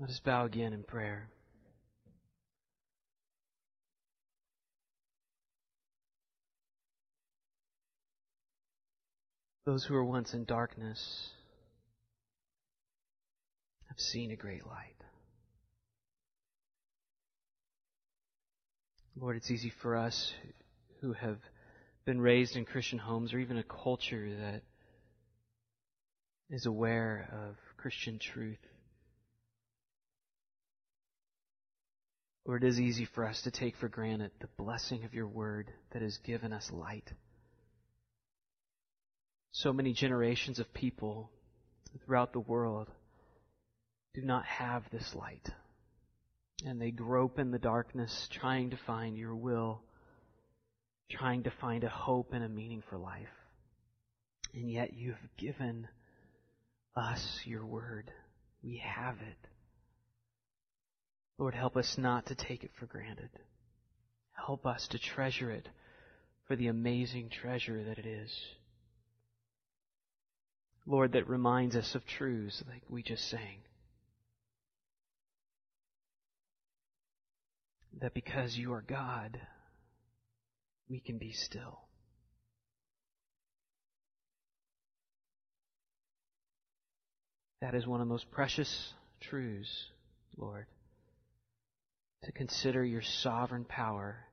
Let us bow again in prayer. Those who were once in darkness have seen a great light. Lord, it's easy for us who have been raised in Christian homes or even a culture that is aware of Christian truth. Lord, it is easy for us to take for granted the blessing of your word that has given us light. So many generations of people throughout the world do not have this light. And they grope in the darkness trying to find your will, trying to find a hope and a meaning for life. And yet you have given us your word. We have it. Lord, help us not to take it for granted. Help us to treasure it for the amazing treasure that it is. Lord, that reminds us of truths like we just sang. That because you are God, we can be still. That is one of the most precious truths, Lord, to consider your sovereign power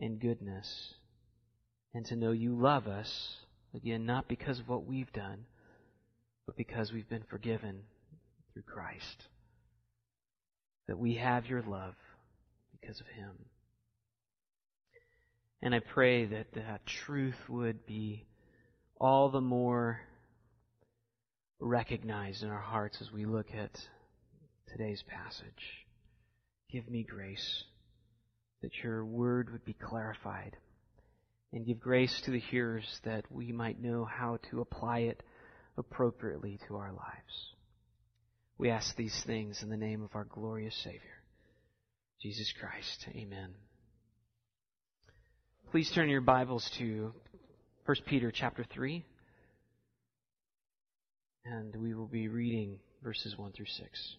and goodness, and to know you love us, again, not because of what we've done, but because we've been forgiven through Christ. That we have your love because of Him. And I pray that that truth would be all the more recognized in our hearts as we look at today's passage. Give me grace that your word would be clarified and give grace to the hearers that we might know how to apply it appropriately to our lives. We ask these things in the name of our glorious Savior, Jesus Christ. Amen. Please turn your Bibles to 1 Peter chapter 3, and we will be reading verses 1 through 6.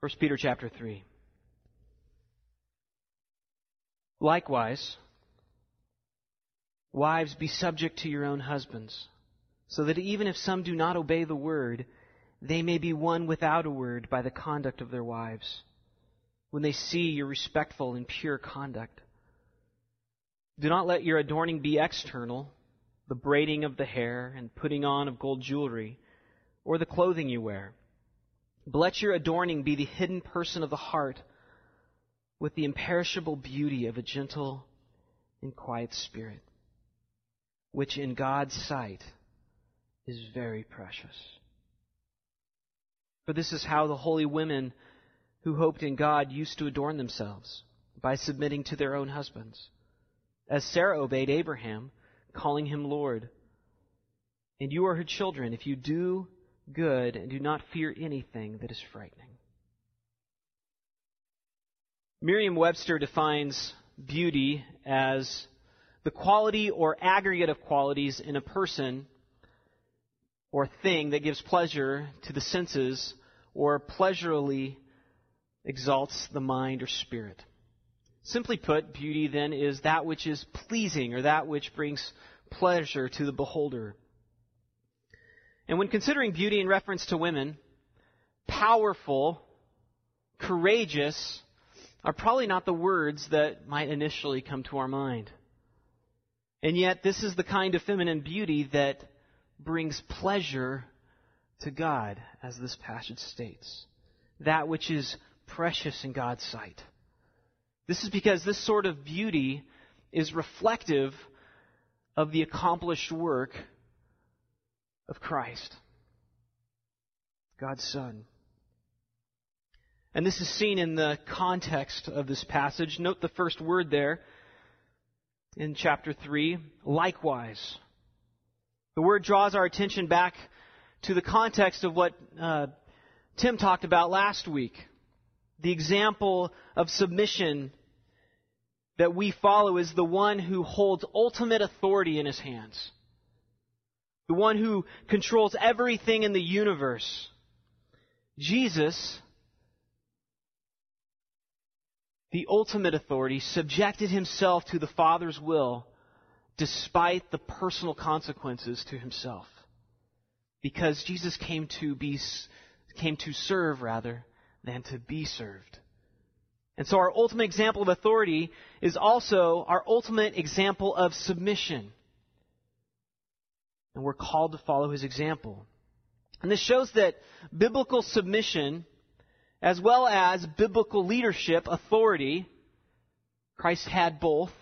1 Peter chapter 3. Likewise, wives, be subject to your own husbands, so that even if some do not obey the word, they may be won without a word by the conduct of their wives, when they see your respectful and pure conduct. Do not let your adorning be external, the braiding of the hair and putting on of gold jewelry, or the clothing you wear but let your adorning be the hidden person of the heart with the imperishable beauty of a gentle and quiet spirit, which in God's sight is very precious. For this is how the holy women who hoped in God used to adorn themselves, by submitting to their own husbands, as Sarah obeyed Abraham, calling him Lord. And you are her children if you do good and do not fear anything that is frightening. Merriam Webster defines beauty as the quality or aggregate of qualities in a person or thing that gives pleasure to the senses or pleasurably exalts the mind or spirit. Simply put, beauty then is that which is pleasing or that which brings pleasure to the beholder. And when considering beauty in reference to women, powerful, courageous are probably not the words that might initially come to our mind. And yet, this is the kind of feminine beauty that brings pleasure to God, as this passage states. That which is precious in God's sight. This is because this sort of beauty is reflective of the accomplished work of Christ, God's Son. And this is seen in the context of this passage. Note the first word there in chapter 3 likewise. The word draws our attention back to the context of what uh, Tim talked about last week the example of submission that we follow is the one who holds ultimate authority in his hands, the one who controls everything in the universe. Jesus, the ultimate authority, subjected himself to the Father's will despite the personal consequences to himself. Because Jesus came to be, came to serve rather than to be served. And so our ultimate example of authority is also our ultimate example of submission. And we're called to follow his example. And this shows that biblical submission, as well as biblical leadership, authority, Christ had both,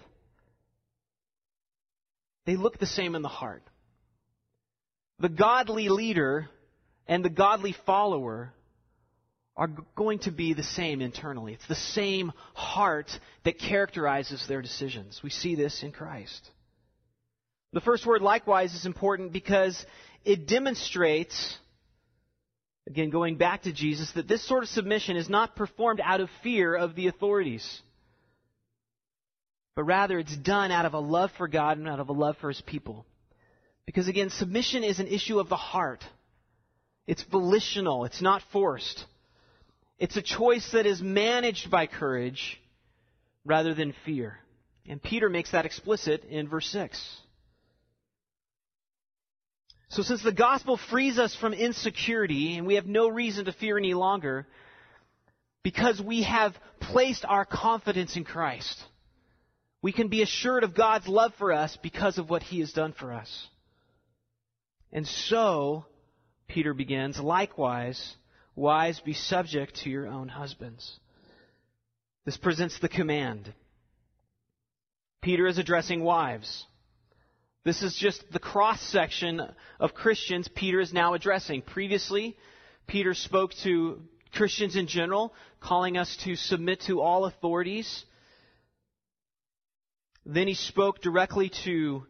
they look the same in the heart. The godly leader and the godly follower are going to be the same internally. It's the same heart that characterizes their decisions. We see this in Christ. The first word, likewise, is important because it demonstrates, again, going back to Jesus, that this sort of submission is not performed out of fear of the authorities, but rather it's done out of a love for God and out of a love for His people. Because again, submission is an issue of the heart. It's volitional, it's not forced. It's a choice that is managed by courage rather than fear. And Peter makes that explicit in verse 6. So since the gospel frees us from insecurity and we have no reason to fear any longer, because we have placed our confidence in Christ, we can be assured of God's love for us because of what he has done for us. And so, Peter begins, likewise, Wives, be subject to your own husbands. This presents the command. Peter is addressing wives. This is just the cross section of Christians Peter is now addressing. Previously, Peter spoke to Christians in general, calling us to submit to all authorities. Then he spoke directly to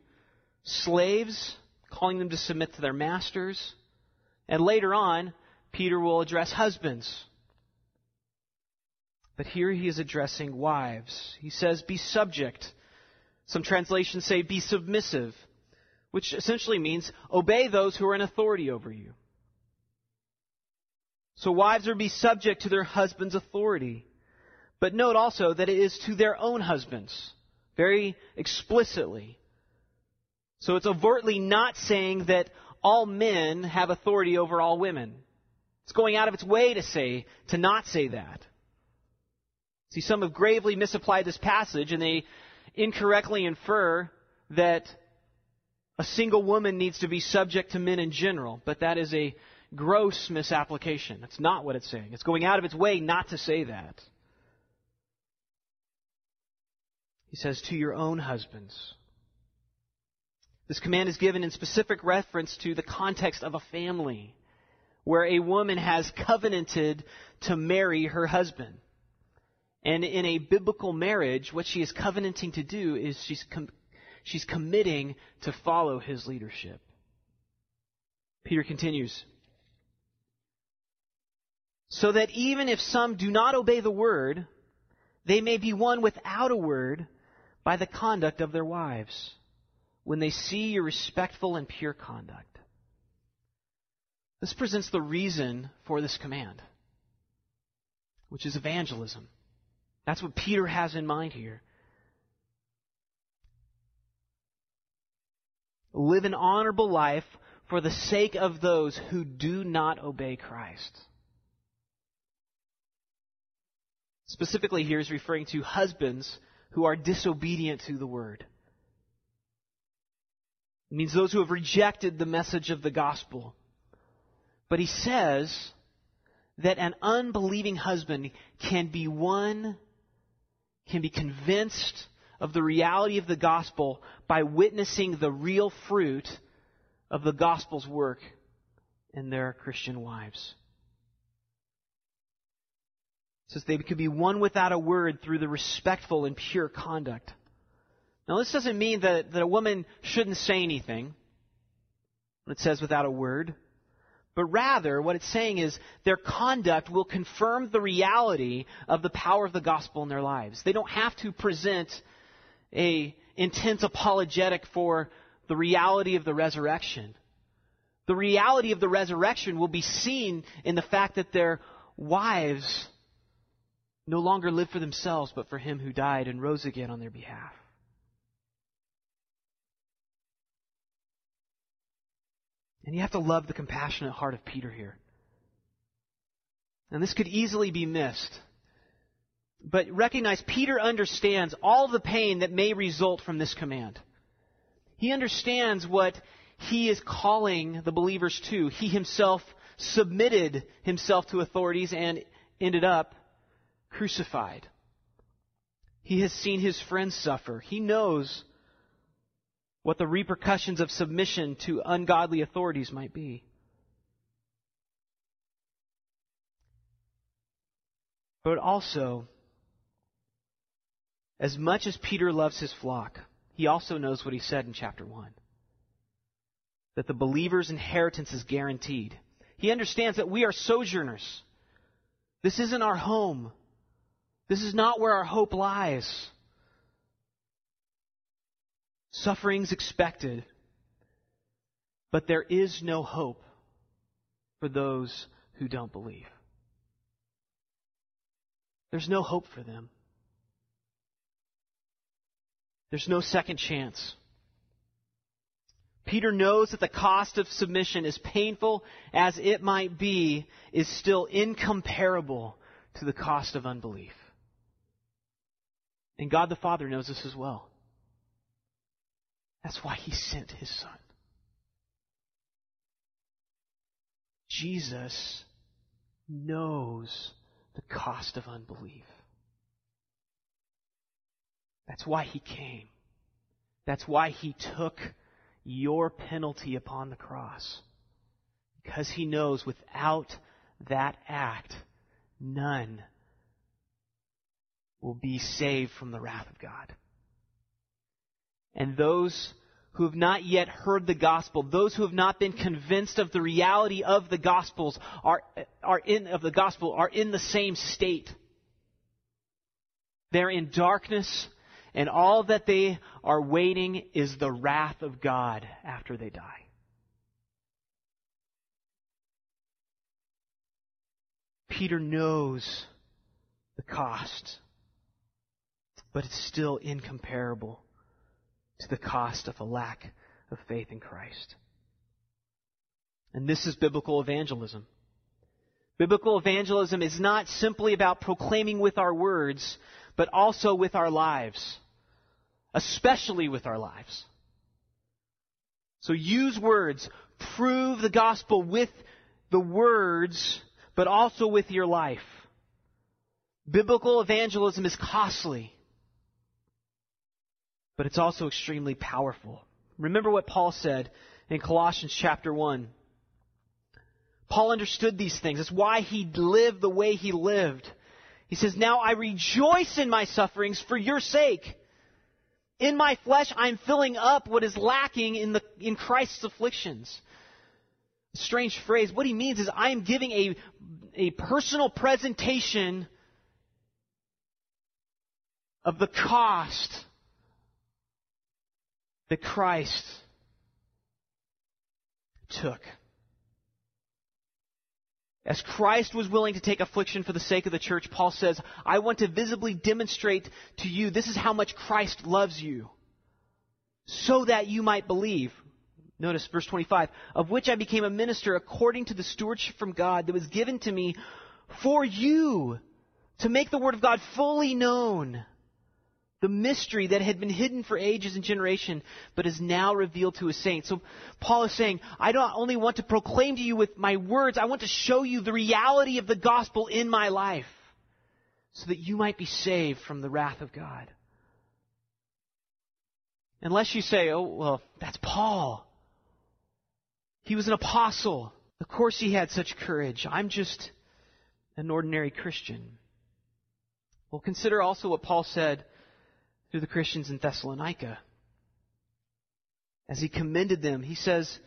slaves, calling them to submit to their masters. And later on, Peter will address husbands. But here he is addressing wives. He says, Be subject. Some translations say, Be submissive, which essentially means obey those who are in authority over you. So wives are to be subject to their husband's authority. But note also that it is to their own husbands, very explicitly. So it's overtly not saying that all men have authority over all women. It's going out of its way to say, to not say that. See, some have gravely misapplied this passage and they incorrectly infer that a single woman needs to be subject to men in general, but that is a gross misapplication. That's not what it's saying. It's going out of its way not to say that. He says, to your own husbands. This command is given in specific reference to the context of a family where a woman has covenanted to marry her husband. And in a biblical marriage, what she is covenanting to do is she's, com- she's committing to follow his leadership. Peter continues. So that even if some do not obey the word, they may be won without a word by the conduct of their wives, when they see your respectful and pure conduct. This presents the reason for this command, which is evangelism. That's what Peter has in mind here. Live an honorable life for the sake of those who do not obey Christ. Specifically, here is referring to husbands who are disobedient to the word. It means those who have rejected the message of the gospel. But he says that an unbelieving husband can be won, can be convinced of the reality of the gospel by witnessing the real fruit of the gospel's work in their Christian wives. Since they could be won without a word through the respectful and pure conduct. Now, this doesn't mean that, that a woman shouldn't say anything when it says without a word. But rather, what it's saying is their conduct will confirm the reality of the power of the gospel in their lives. They don't have to present a intense apologetic for the reality of the resurrection. The reality of the resurrection will be seen in the fact that their wives no longer live for themselves, but for him who died and rose again on their behalf. And you have to love the compassionate heart of Peter here. And this could easily be missed. But recognize Peter understands all the pain that may result from this command. He understands what he is calling the believers to. He himself submitted himself to authorities and ended up crucified. He has seen his friends suffer. He knows what the repercussions of submission to ungodly authorities might be. But also, as much as Peter loves his flock, he also knows what he said in chapter 1 that the believer's inheritance is guaranteed. He understands that we are sojourners. This isn't our home. This is not where our hope lies. Suffering's expected, but there is no hope for those who don't believe. There's no hope for them. There's no second chance. Peter knows that the cost of submission, as painful as it might be, is still incomparable to the cost of unbelief. And God the Father knows this as well. That's why He sent His Son. Jesus knows the cost of unbelief. That's why he came. That's why he took your penalty upon the cross. Because he knows without that act, none will be saved from the wrath of God. And those who have not yet heard the gospel, those who have not been convinced of the reality of the gospels are, are in, of the gospel are in the same state. They're in darkness and all that they are waiting is the wrath of God after they die. Peter knows the cost, but it's still incomparable to the cost of a lack of faith in Christ. And this is biblical evangelism. Biblical evangelism is not simply about proclaiming with our words, but also with our lives, especially with our lives. So use words, prove the gospel with the words, but also with your life. Biblical evangelism is costly, but it's also extremely powerful. Remember what Paul said in Colossians chapter 1. Paul understood these things. That's why he lived the way he lived. He says, Now I rejoice in my sufferings for your sake. In my flesh, I'm filling up what is lacking in, the, in Christ's afflictions. Strange phrase. What he means is I am giving a, a personal presentation of the cost that Christ took. As Christ was willing to take affliction for the sake of the church, Paul says, I want to visibly demonstrate to you this is how much Christ loves you, so that you might believe. Notice verse 25, of which I became a minister according to the stewardship from God that was given to me for you to make the word of God fully known the mystery that had been hidden for ages and generation, but is now revealed to his saints. So Paul is saying, I don't only want to proclaim to you with my words, I want to show you the reality of the gospel in my life, so that you might be saved from the wrath of God. Unless you say, oh, well, that's Paul. He was an apostle. Of course he had such courage. I'm just an ordinary Christian. Well, consider also what Paul said to the Christians in Thessalonica. As he commended them, he says,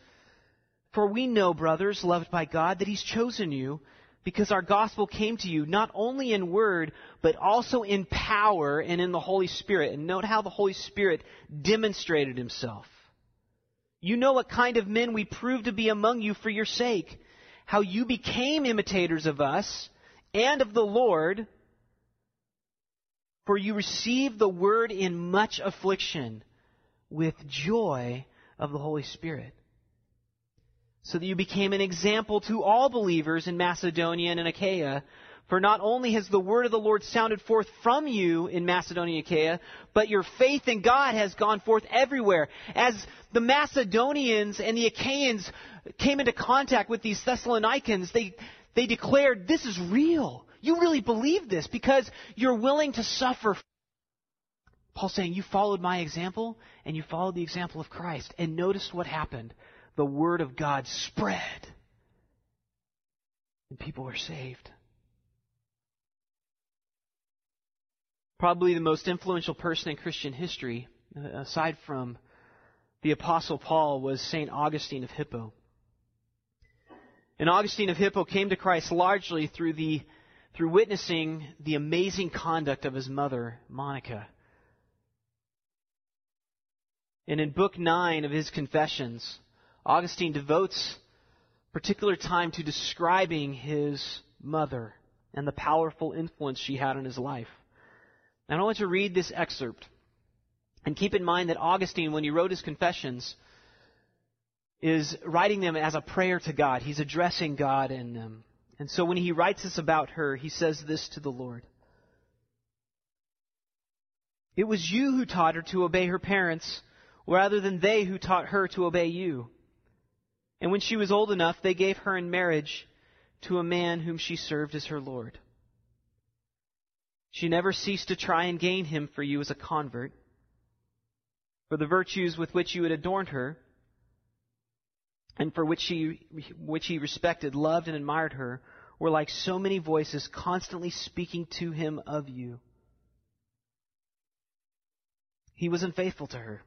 For we know, brothers, loved by God, that he's chosen you, because our gospel came to you not only in word, but also in power and in the Holy Spirit. And note how the Holy Spirit demonstrated himself. You know what kind of men we proved to be among you for your sake, how you became imitators of us and of the Lord, for you received the word in much affliction with joy of the Holy Spirit so that you became an example to all believers in Macedonia and in Achaia. For not only has the word of the Lord sounded forth from you in Macedonia and Achaia, but your faith in God has gone forth everywhere. As the Macedonians and the Achaeans came into contact with these Thessalonians, they, they declared, this is real. You really believe this because you're willing to suffer. Paul's saying, you followed my example and you followed the example of Christ. And notice what happened the Word of God spread. And people were saved. Probably the most influential person in Christian history, uh, aside from the Apostle Paul, was St. Augustine of Hippo. And Augustine of Hippo came to Christ largely through the through witnessing the amazing conduct of his mother, Monica. And in book 9 of his Confessions, Augustine devotes particular time to describing his mother and the powerful influence she had on his life. And I want to read this excerpt. And keep in mind that Augustine, when he wrote his confessions, is writing them as a prayer to God. He's addressing God in them. And so when he writes this about her, he says this to the Lord. It was you who taught her to obey her parents, rather than they who taught her to obey you. And when she was old enough, they gave her in marriage to a man whom she served as her Lord. She never ceased to try and gain him for you as a convert. For the virtues with which you had adorned her, and for which which he respected, loved, and admired her, were like so many voices constantly speaking to him of you. He was unfaithful to her,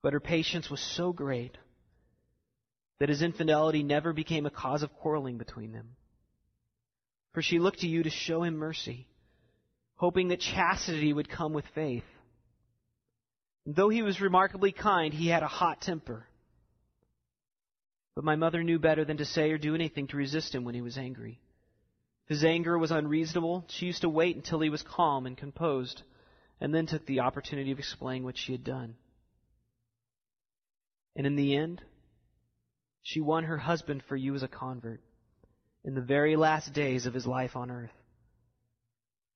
but her patience was so great that his infidelity never became a cause of quarreling between them. For she looked to you to show him mercy, hoping that chastity would come with faith. And though he was remarkably kind, he had a hot temper. But my mother knew better than to say or do anything to resist him when he was angry. His anger was unreasonable, she used to wait until he was calm and composed, and then took the opportunity of explaining what she had done. And in the end, she won her husband for you as a convert in the very last days of his life on earth.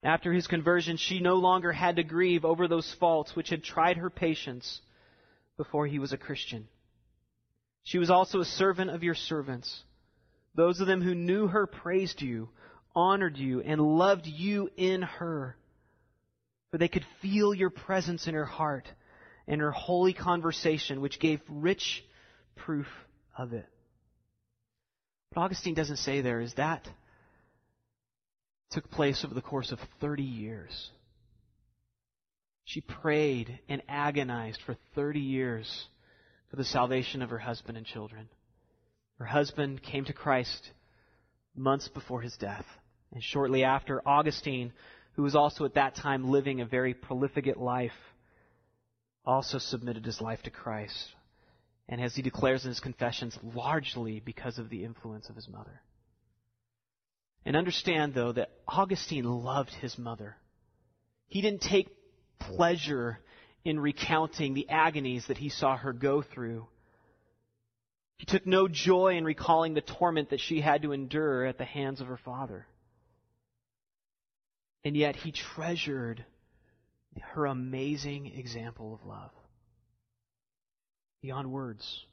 After his conversion, she no longer had to grieve over those faults which had tried her patience before he was a Christian. She was also a servant of your servants. Those of them who knew her praised you, honored you, and loved you in her. For they could feel your presence in her heart and her holy conversation, which gave rich proof of it. What Augustine doesn't say there is that took place over the course of 30 years. She prayed and agonized for 30 years for the salvation of her husband and children. Her husband came to Christ months before his death. And shortly after, Augustine, who was also at that time living a very profligate life, also submitted his life to Christ and as he declares in his confessions, largely because of the influence of his mother. And understand, though, that Augustine loved his mother. He didn't take pleasure in recounting the agonies that he saw her go through. He took no joy in recalling the torment that she had to endure at the hands of her father. And yet he treasured her amazing example of love beyond words.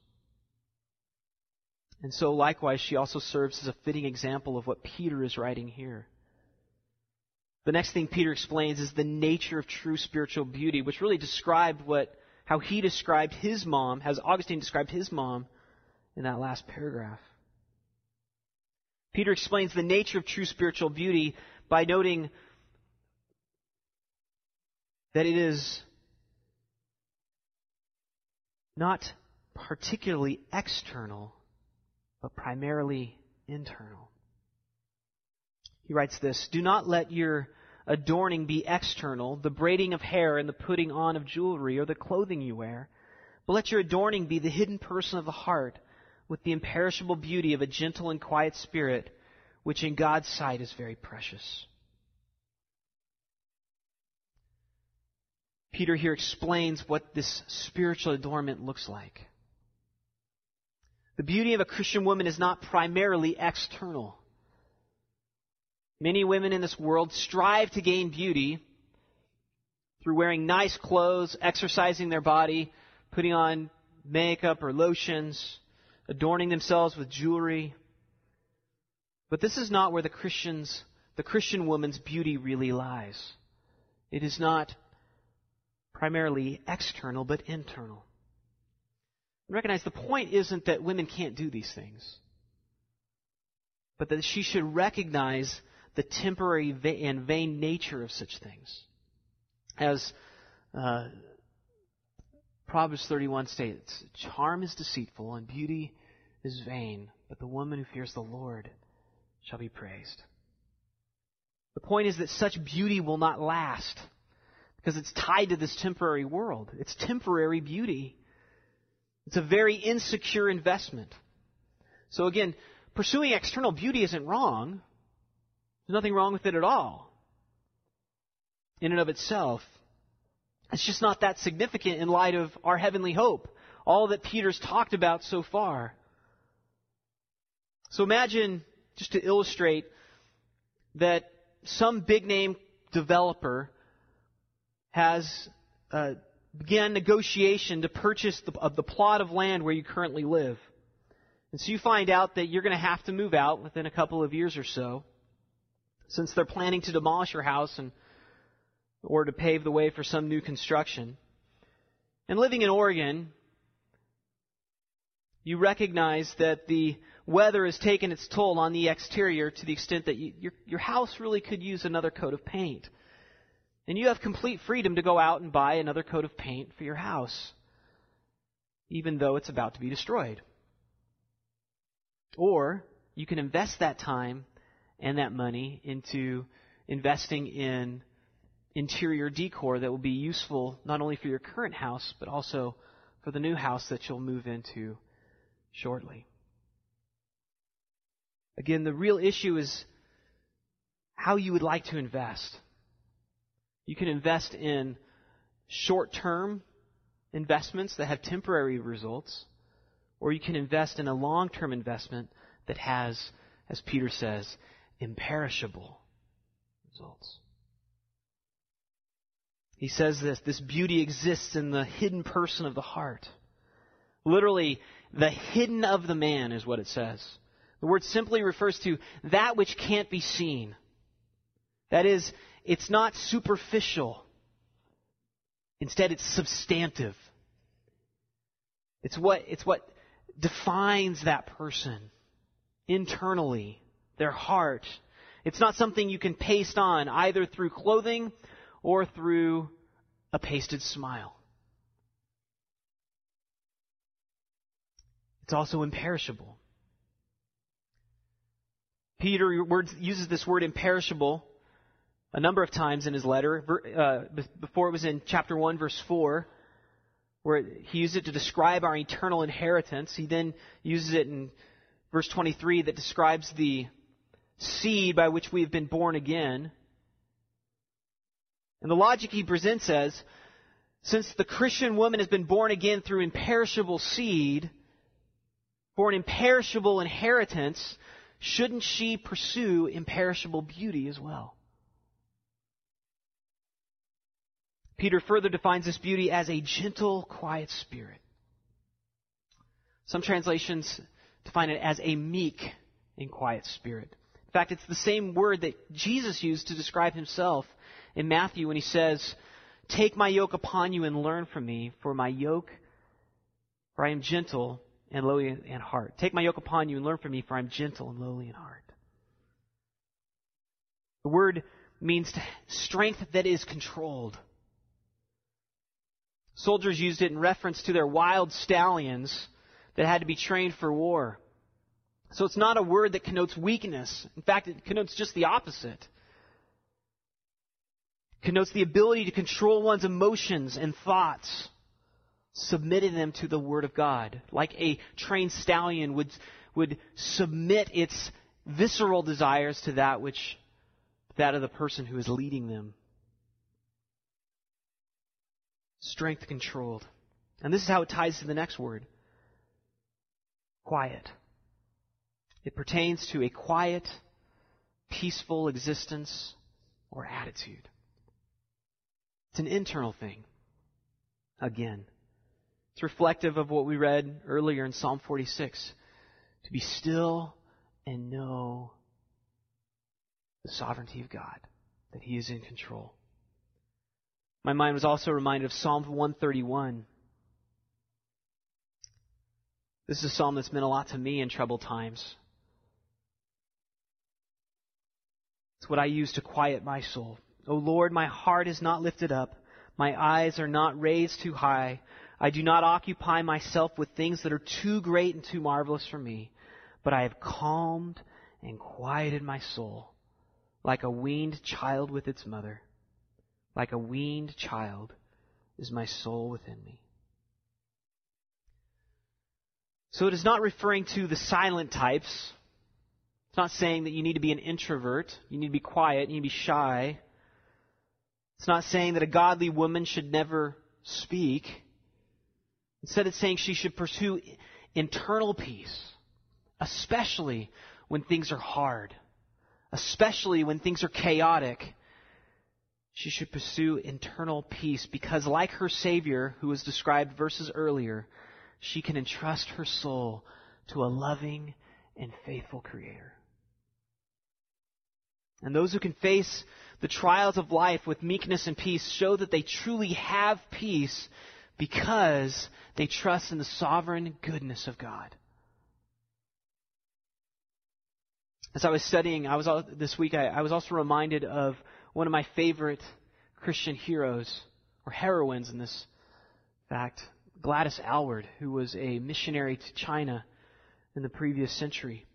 And so, likewise, she also serves as a fitting example of what Peter is writing here. The next thing Peter explains is the nature of true spiritual beauty, which really described what, how he described his mom, as Augustine described his mom in that last paragraph. Peter explains the nature of true spiritual beauty by noting that it is not particularly external, but primarily internal. He writes this Do not let your adorning be external, the braiding of hair and the putting on of jewelry or the clothing you wear, but let your adorning be the hidden person of the heart with the imperishable beauty of a gentle and quiet spirit, which in God's sight is very precious. Peter here explains what this spiritual adornment looks like. The beauty of a Christian woman is not primarily external. Many women in this world strive to gain beauty through wearing nice clothes, exercising their body, putting on makeup or lotions, adorning themselves with jewelry. But this is not where the Christian's, the Christian woman's beauty really lies. It is not primarily external, but internal. Recognize the point isn't that women can't do these things, but that she should recognize the temporary and vain nature of such things. As uh, Proverbs 31 states, charm is deceitful and beauty is vain, but the woman who fears the Lord shall be praised. The point is that such beauty will not last because it's tied to this temporary world. It's temporary beauty. It's a very insecure investment. So again, pursuing external beauty isn't wrong. There's nothing wrong with it at all. In and of itself. It's just not that significant in light of our heavenly hope. All that Peter's talked about so far. So imagine, just to illustrate, that some big name developer has uh, began negotiation to purchase the, of the plot of land where you currently live. And so you find out that you're going to have to move out within a couple of years or so since they're planning to demolish your house and or to pave the way for some new construction. And living in Oregon, you recognize that the weather has taken its toll on the exterior to the extent that you, your, your house really could use another coat of paint. And you have complete freedom to go out and buy another coat of paint for your house, even though it's about to be destroyed. Or you can invest that time and that money into investing in interior decor that will be useful not only for your current house, but also for the new house that you'll move into shortly. Again, the real issue is how you would like to invest. You can invest in short term investments that have temporary results, or you can invest in a long term investment that has, as Peter says, imperishable results. He says this this beauty exists in the hidden person of the heart. Literally, the hidden of the man is what it says. The word simply refers to that which can't be seen. That is, it's not superficial. Instead, it's substantive. It's what, it's what defines that person internally their heart. It's not something you can paste on either through clothing or through a pasted smile. It's also imperishable. Peter uses this word imperishable a number of times in his letter. Uh, before it was in chapter 1, verse 4, where he used it to describe our eternal inheritance. He then uses it in verse 23 that describes the seed by which we have been born again. And the logic he presents says, since the Christian woman has been born again through imperishable seed, for an imperishable inheritance, shouldn't she pursue imperishable beauty as well? Peter further defines this beauty as a gentle, quiet spirit. Some translations define it as a meek and quiet spirit fact, it's the same word that Jesus used to describe himself in Matthew when he says, Take my yoke upon you and learn from me, for my yoke, for I am gentle and lowly in heart. Take my yoke upon you and learn from me, for I am gentle and lowly in heart. The word means strength that is controlled. Soldiers used it in reference to their wild stallions that had to be trained for war. So it's not a word that connotes weakness. In fact, it connotes just the opposite. It connotes the ability to control one's emotions and thoughts, submitting them to the Word of God. Like a trained stallion would, would submit its visceral desires to that which that of the person who is leading them. Strength controlled. And this is how it ties to the next word quiet. It pertains to a quiet, peaceful existence or attitude. It's an internal thing. Again, it's reflective of what we read earlier in Psalm 46 to be still and know the sovereignty of God, that He is in control. My mind was also reminded of Psalm 131. This is a psalm that's meant a lot to me in troubled times. It's what I use to quiet my soul. O oh Lord, my heart is not lifted up. My eyes are not raised too high. I do not occupy myself with things that are too great and too marvelous for me, but I have calmed and quieted my soul like a weaned child with its mother. Like a weaned child is my soul within me. So it is not referring to the silent types. It's not saying that you need to be an introvert. You need to be quiet. You need to be shy. It's not saying that a godly woman should never speak. Instead, it's saying she should pursue internal peace, especially when things are hard especially when things are chaotic, she should pursue internal peace because, like her Savior, who was described verses earlier, she can entrust her soul to a loving and faithful Creator. And those who can face the trials of life with meekness and peace show that they truly have peace because they trust in the sovereign goodness of God. As I was studying, I was this week. I, I was also reminded of one of my favorite Christian heroes or heroines in this fact, Gladys Aylward, who was a missionary to China in the previous century.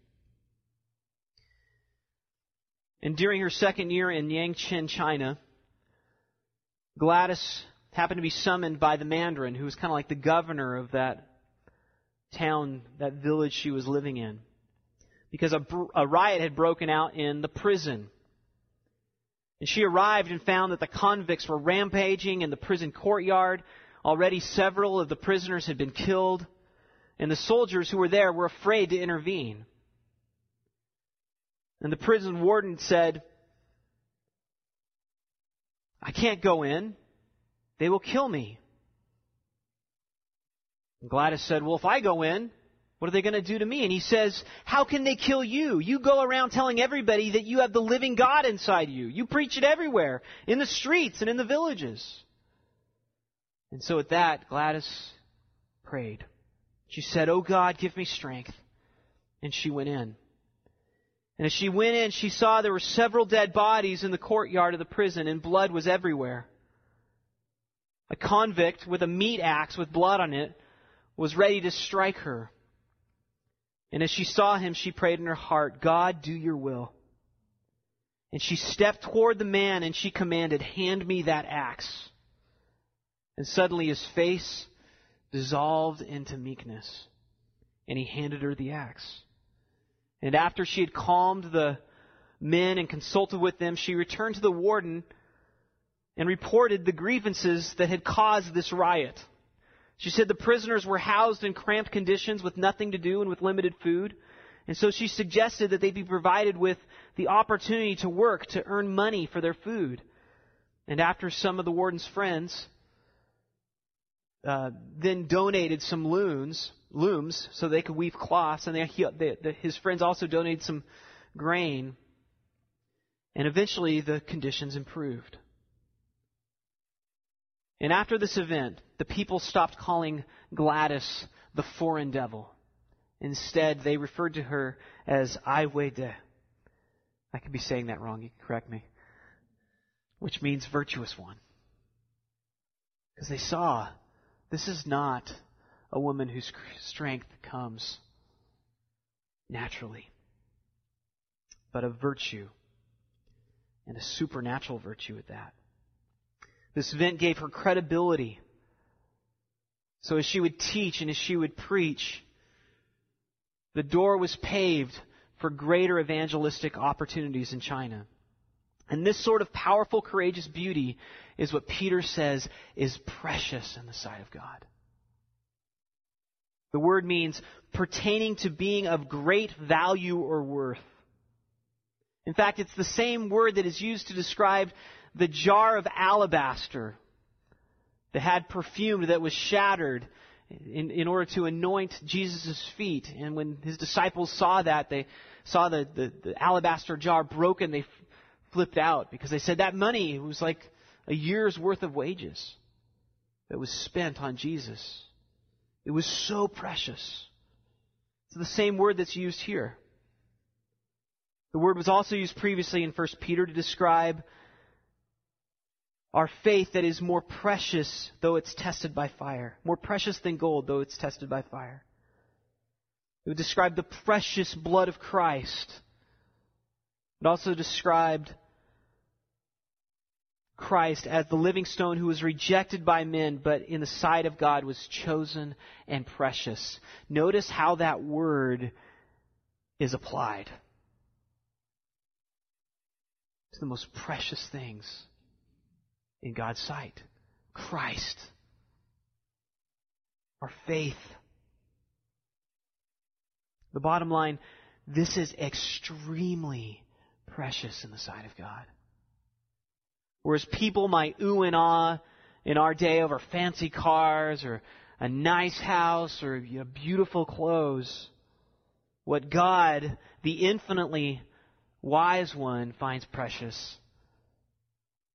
And during her second year in Yangcheng, China, Gladys happened to be summoned by the Mandarin, who was kind of like the governor of that town, that village she was living in because a, a riot had broken out in the prison. And she arrived and found that the convicts were rampaging in the prison courtyard. Already several of the prisoners had been killed, and the soldiers who were there were afraid to intervene. And the prison warden said, I can't go in. They will kill me. And Gladys said, Well, if I go in, what are they going to do to me? And he says, How can they kill you? You go around telling everybody that you have the living God inside you. You preach it everywhere, in the streets and in the villages. And so at that, Gladys prayed. She said, Oh God, give me strength. And she went in. And as she went in, she saw there were several dead bodies in the courtyard of the prison, and blood was everywhere. A convict with a meat axe with blood on it was ready to strike her. And as she saw him, she prayed in her heart, God, do your will. And she stepped toward the man and she commanded, Hand me that axe. And suddenly his face dissolved into meekness. And he handed her the axe. And after she had calmed the men and consulted with them, she returned to the warden and reported the grievances that had caused this riot. She said the prisoners were housed in cramped conditions with nothing to do and with limited food. And so she suggested that they be provided with the opportunity to work to earn money for their food. And after some of the warden's friends uh, then donated some looms, looms so they could weave cloths, and they, he, they, his friends also donated some grain. And eventually the conditions improved. And after this event, the people stopped calling Gladys the foreign devil. Instead, they referred to her as Aiwede. I could be saying that wrong. You can correct me. Which means virtuous one. Because they saw this is not a woman whose strength comes naturally, but a virtue, and a supernatural virtue at that. This event gave her credibility. So as she would teach and as she would preach, the door was paved for greater evangelistic opportunities in China. And this sort of powerful, courageous beauty is what Peter says is precious in the sight of God. The word means pertaining to being of great value or worth. In fact, it's the same word that is used to describe the jar of alabaster that had perfume that was shattered in, in order to anoint Jesus' feet. And when his disciples saw that, they saw the, the, the alabaster jar broken, they flipped out because they said that money was like a year's worth of wages that was spent on Jesus. It was so precious. It's the same word that's used here. The word was also used previously in 1 Peter to describe our faith that is more precious though it's tested by fire. More precious than gold though it's tested by fire. It would describe the precious blood of Christ. It also described Christ as the living stone who was rejected by men, but in the sight of God was chosen and precious. Notice how that word is applied to the most precious things in God's sight Christ, our faith. The bottom line this is extremely precious in the sight of God. Whereas people might ooh and ah in our day over fancy cars or a nice house or you know, beautiful clothes, what God, the infinitely wise one, finds precious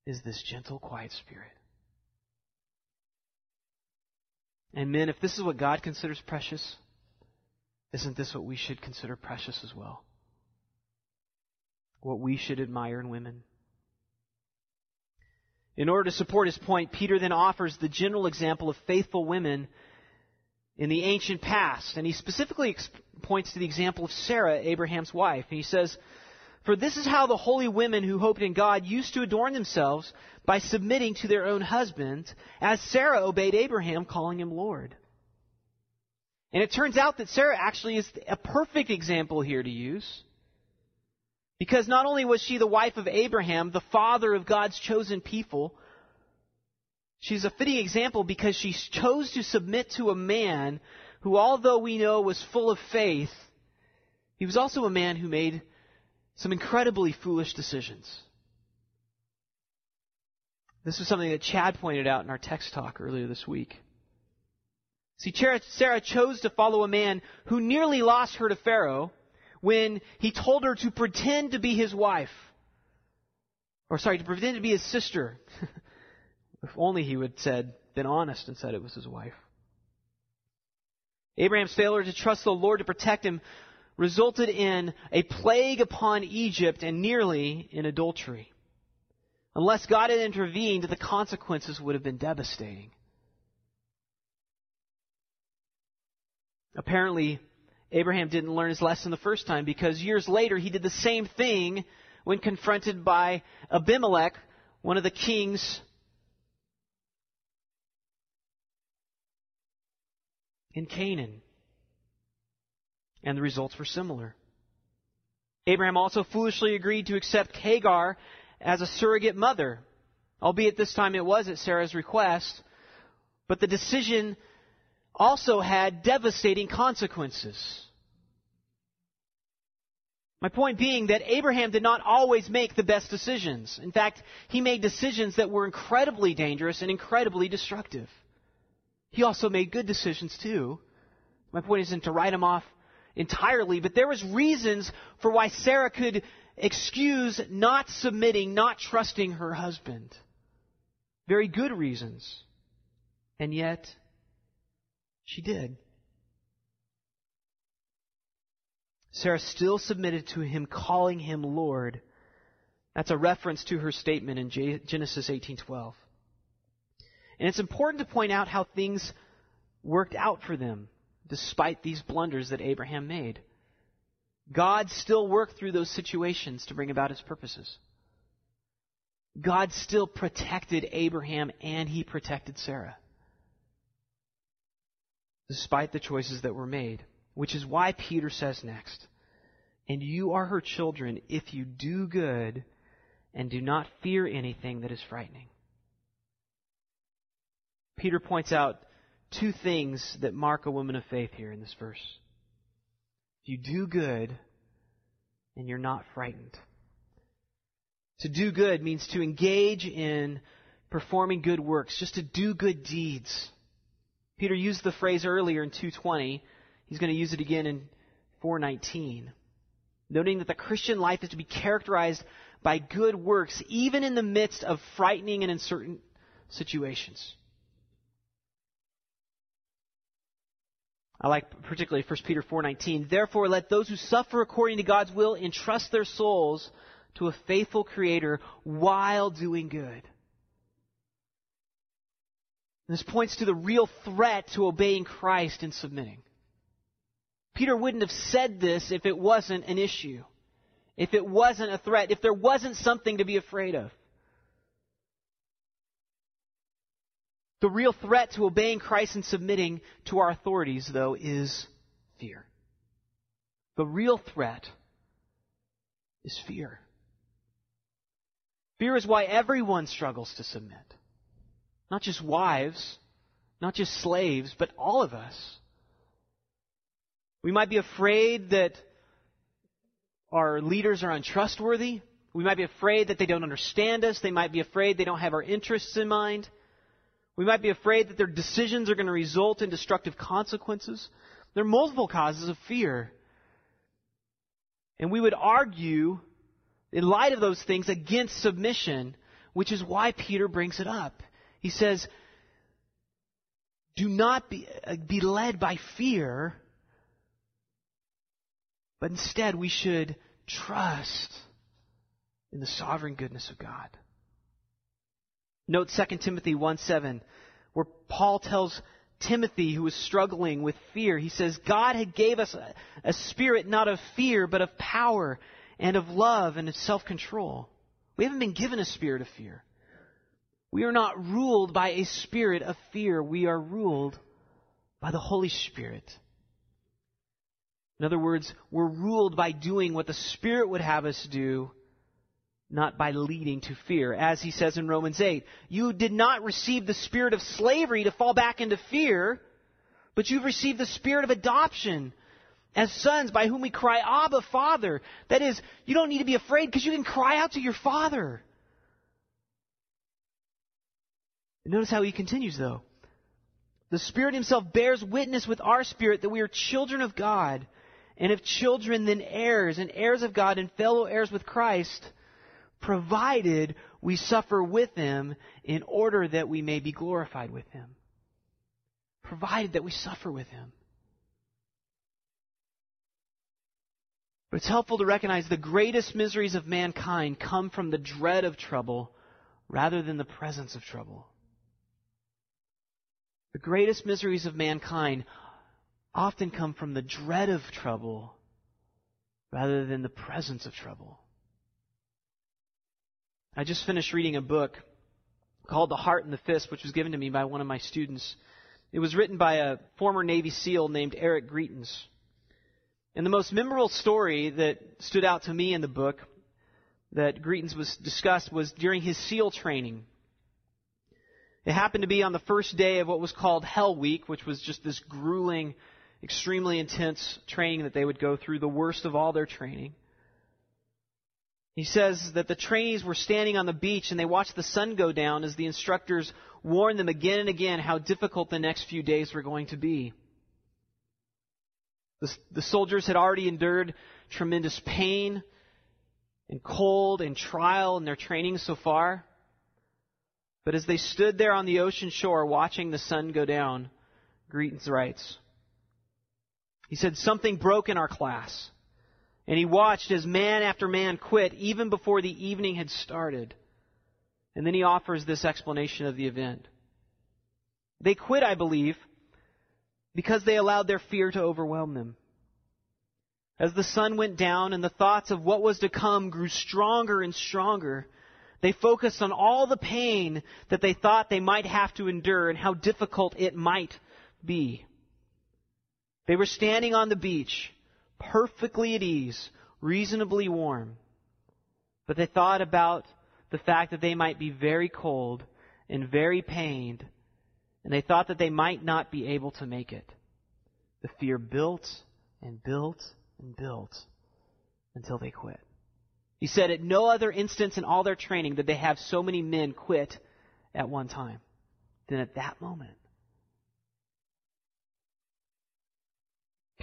is this gentle, quiet spirit. And men, if this is what God considers precious, isn't this what we should consider precious as well? What we should admire in women? In order to support his point, Peter then offers the general example of faithful women in the ancient past. And he specifically ex- points to the example of Sarah, Abraham's wife. And he says, For this is how the holy women who hoped in God used to adorn themselves by submitting to their own husbands, as Sarah obeyed Abraham, calling him Lord. And it turns out that Sarah actually is a perfect example here to use. Because not only was she the wife of Abraham, the father of God's chosen people, she's a fitting example because she chose to submit to a man who, although we know was full of faith, he was also a man who made some incredibly foolish decisions. This was something that Chad pointed out in our text talk earlier this week. See, Sarah chose to follow a man who nearly lost her to Pharaoh when he told her to pretend to be his wife. Or, sorry, to pretend to be his sister. if only he would said, been honest and said it was his wife. Abraham's failure to trust the Lord to protect him resulted in a plague upon Egypt and nearly in adultery. Unless God had intervened, the consequences would have been devastating. Apparently, Abraham didn't learn his lesson the first time because years later he did the same thing when confronted by Abimelech, one of the kings in Canaan. And the results were similar. Abraham also foolishly agreed to accept Hagar as a surrogate mother, albeit this time it was at Sarah's request. But the decision also had devastating consequences. My point being that Abraham did not always make the best decisions. In fact, he made decisions that were incredibly dangerous and incredibly destructive. He also made good decisions too. My point isn't to write him off entirely, but there was reasons for why Sarah could excuse not submitting, not trusting her husband. Very good reasons. And yet, she did. Sarah still submitted to him, calling him Lord. That's a reference to her statement in Genesis 18:12. And it's important to point out how things worked out for them despite these blunders that Abraham made. God still worked through those situations to bring about his purposes. God still protected Abraham and he protected Sarah. Despite the choices that were made. Which is why Peter says next, And you are her children if you do good and do not fear anything that is frightening. Peter points out two things that mark a woman of faith here in this verse. You do good and you're not frightened. To do good means to engage in performing good works, just to do good deeds. Peter used the phrase earlier in 220. He's going to use it again in 419. Noting that the Christian life is to be characterized by good works, even in the midst of frightening and uncertain situations. I like particularly 1 Peter 4:19. Therefore let those who suffer according to God's will entrust their souls to a faithful creator while doing good. This points to the real threat to obeying Christ and submitting. Peter wouldn't have said this if it wasn't an issue, if it wasn't a threat, if there wasn't something to be afraid of. The real threat to obeying Christ and submitting to our authorities, though, is fear. The real threat is fear. Fear is why everyone struggles to submit. Not just wives, not just slaves, but all of us. We might be afraid that our leaders are untrustworthy. We might be afraid that they don't understand us. They might be afraid they don't have our interests in mind. We might be afraid that their decisions are going to result in destructive consequences. There are multiple causes of fear. And we would argue, in light of those things, against submission, which is why Peter brings it up. He says, Do not be, uh, be led by fear, but instead we should trust in the sovereign goodness of God. Note 2 Timothy 1 7, where Paul tells Timothy, who was struggling with fear, he says, God had gave us a, a spirit not of fear, but of power and of love and of self control. We haven't been given a spirit of fear. We are not ruled by a spirit of fear. We are ruled by the Holy Spirit. In other words, we're ruled by doing what the Spirit would have us do not by leading to fear. As he says in Romans 8, you did not receive the spirit of slavery to fall back into fear, but you've received the spirit of adoption as sons by whom we cry, Abba, Father. That is, you don't need to be afraid because you can cry out to your Father. And notice how he continues, though. The Spirit Himself bears witness with our spirit that we are children of God. And if children, then heirs, and heirs of God, and fellow heirs with Christ provided we suffer with him in order that we may be glorified with him. Provided that we suffer with him. But it's helpful to recognize the greatest miseries of mankind come from the dread of trouble rather than the presence of trouble. The greatest miseries of mankind often come from the dread of trouble rather than the presence of trouble. I just finished reading a book called The Heart and the Fist, which was given to me by one of my students. It was written by a former Navy SEAL named Eric Greitens. And the most memorable story that stood out to me in the book that Greitens was discussed was during his SEAL training. It happened to be on the first day of what was called Hell Week, which was just this grueling, extremely intense training that they would go through, the worst of all their training. He says that the trainees were standing on the beach and they watched the sun go down as the instructors warned them again and again how difficult the next few days were going to be. The, the soldiers had already endured tremendous pain and cold and trial in their training so far. But as they stood there on the ocean shore watching the sun go down, Greitens writes, he said, Something broke in our class. And he watched as man after man quit even before the evening had started. And then he offers this explanation of the event. They quit, I believe, because they allowed their fear to overwhelm them. As the sun went down and the thoughts of what was to come grew stronger and stronger, they focused on all the pain that they thought they might have to endure and how difficult it might be. They were standing on the beach, perfectly at ease, reasonably warm. But they thought about the fact that they might be very cold and very pained, and they thought that they might not be able to make it. The fear built and built and built until they quit. He said at no other instance in all their training did they have so many men quit at one time than at that moment.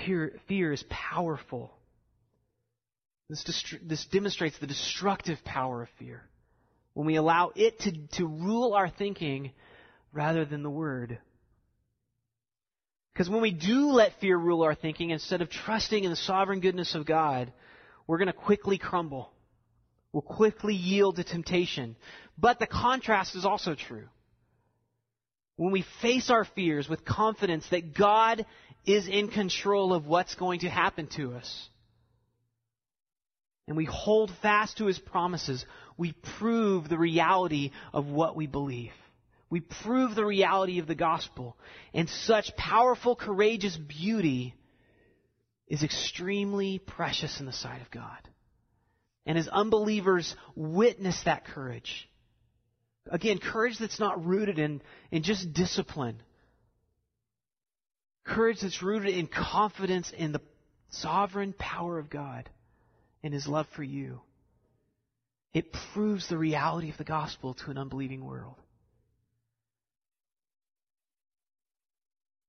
Fear, fear is powerful. This, this demonstrates the destructive power of fear. When we allow it to, to rule our thinking rather than the Word. Because when we do let fear rule our thinking, instead of trusting in the sovereign goodness of God, we're going to quickly crumble. We'll quickly yield to temptation. But the contrast is also true. When we face our fears with confidence that God is in control of what's going to happen to us, and we hold fast to His promises, we prove the reality of what we believe. We prove the reality of the gospel. And such powerful, courageous beauty is extremely precious in the sight of God. And as unbelievers witness that courage, again, courage that's not rooted in, in just discipline, courage that's rooted in confidence in the sovereign power of God and His love for you. It proves the reality of the gospel to an unbelieving world.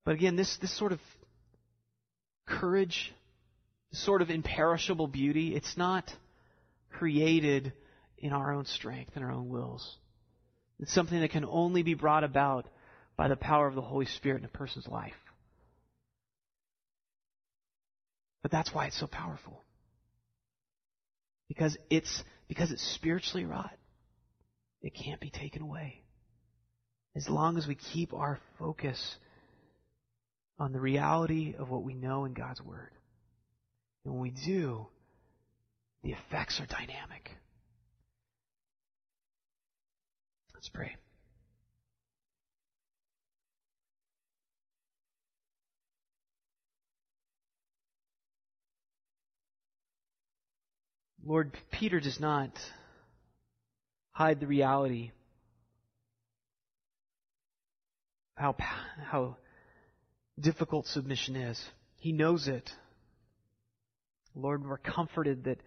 But again, this, this sort of courage, this sort of imperishable beauty, it's not created in our own strength and our own wills. It's something that can only be brought about by the power of the Holy Spirit in a person's life. But that's why it's so powerful. Because it's because it's spiritually wrought. It can't be taken away. As long as we keep our focus on the reality of what we know in God's Word. And when we do, the effects are dynamic. Let's pray. Lord, Peter does not hide the reality how how difficult submission is. He knows it. Lord, we're comforted that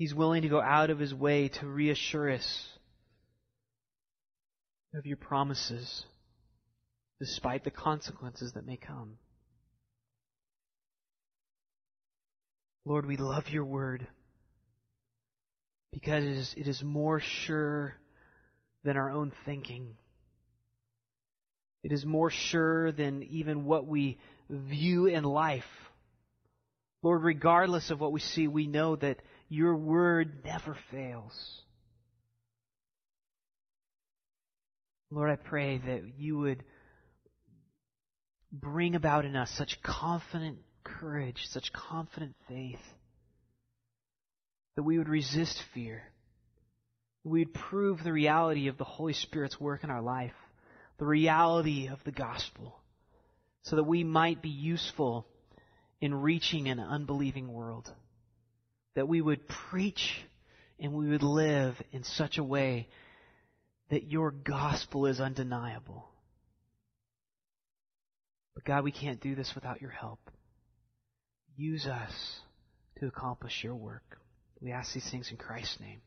He's willing to go out of His way to reassure us of your promises, despite the consequences that may come. Lord, we love your word because it is, it is more sure than our own thinking. It is more sure than even what we view in life. Lord, regardless of what we see, we know that your word never fails. Lord, I pray that you would bring about in us such confident courage, such confident faith, that we would resist fear. We would prove the reality of the Holy Spirit's work in our life, the reality of the gospel, so that we might be useful in reaching an unbelieving world. That we would preach and we would live in such a way that your gospel is undeniable. But God, we can't do this without your help. Use us to accomplish your work. We ask these things in Christ's name.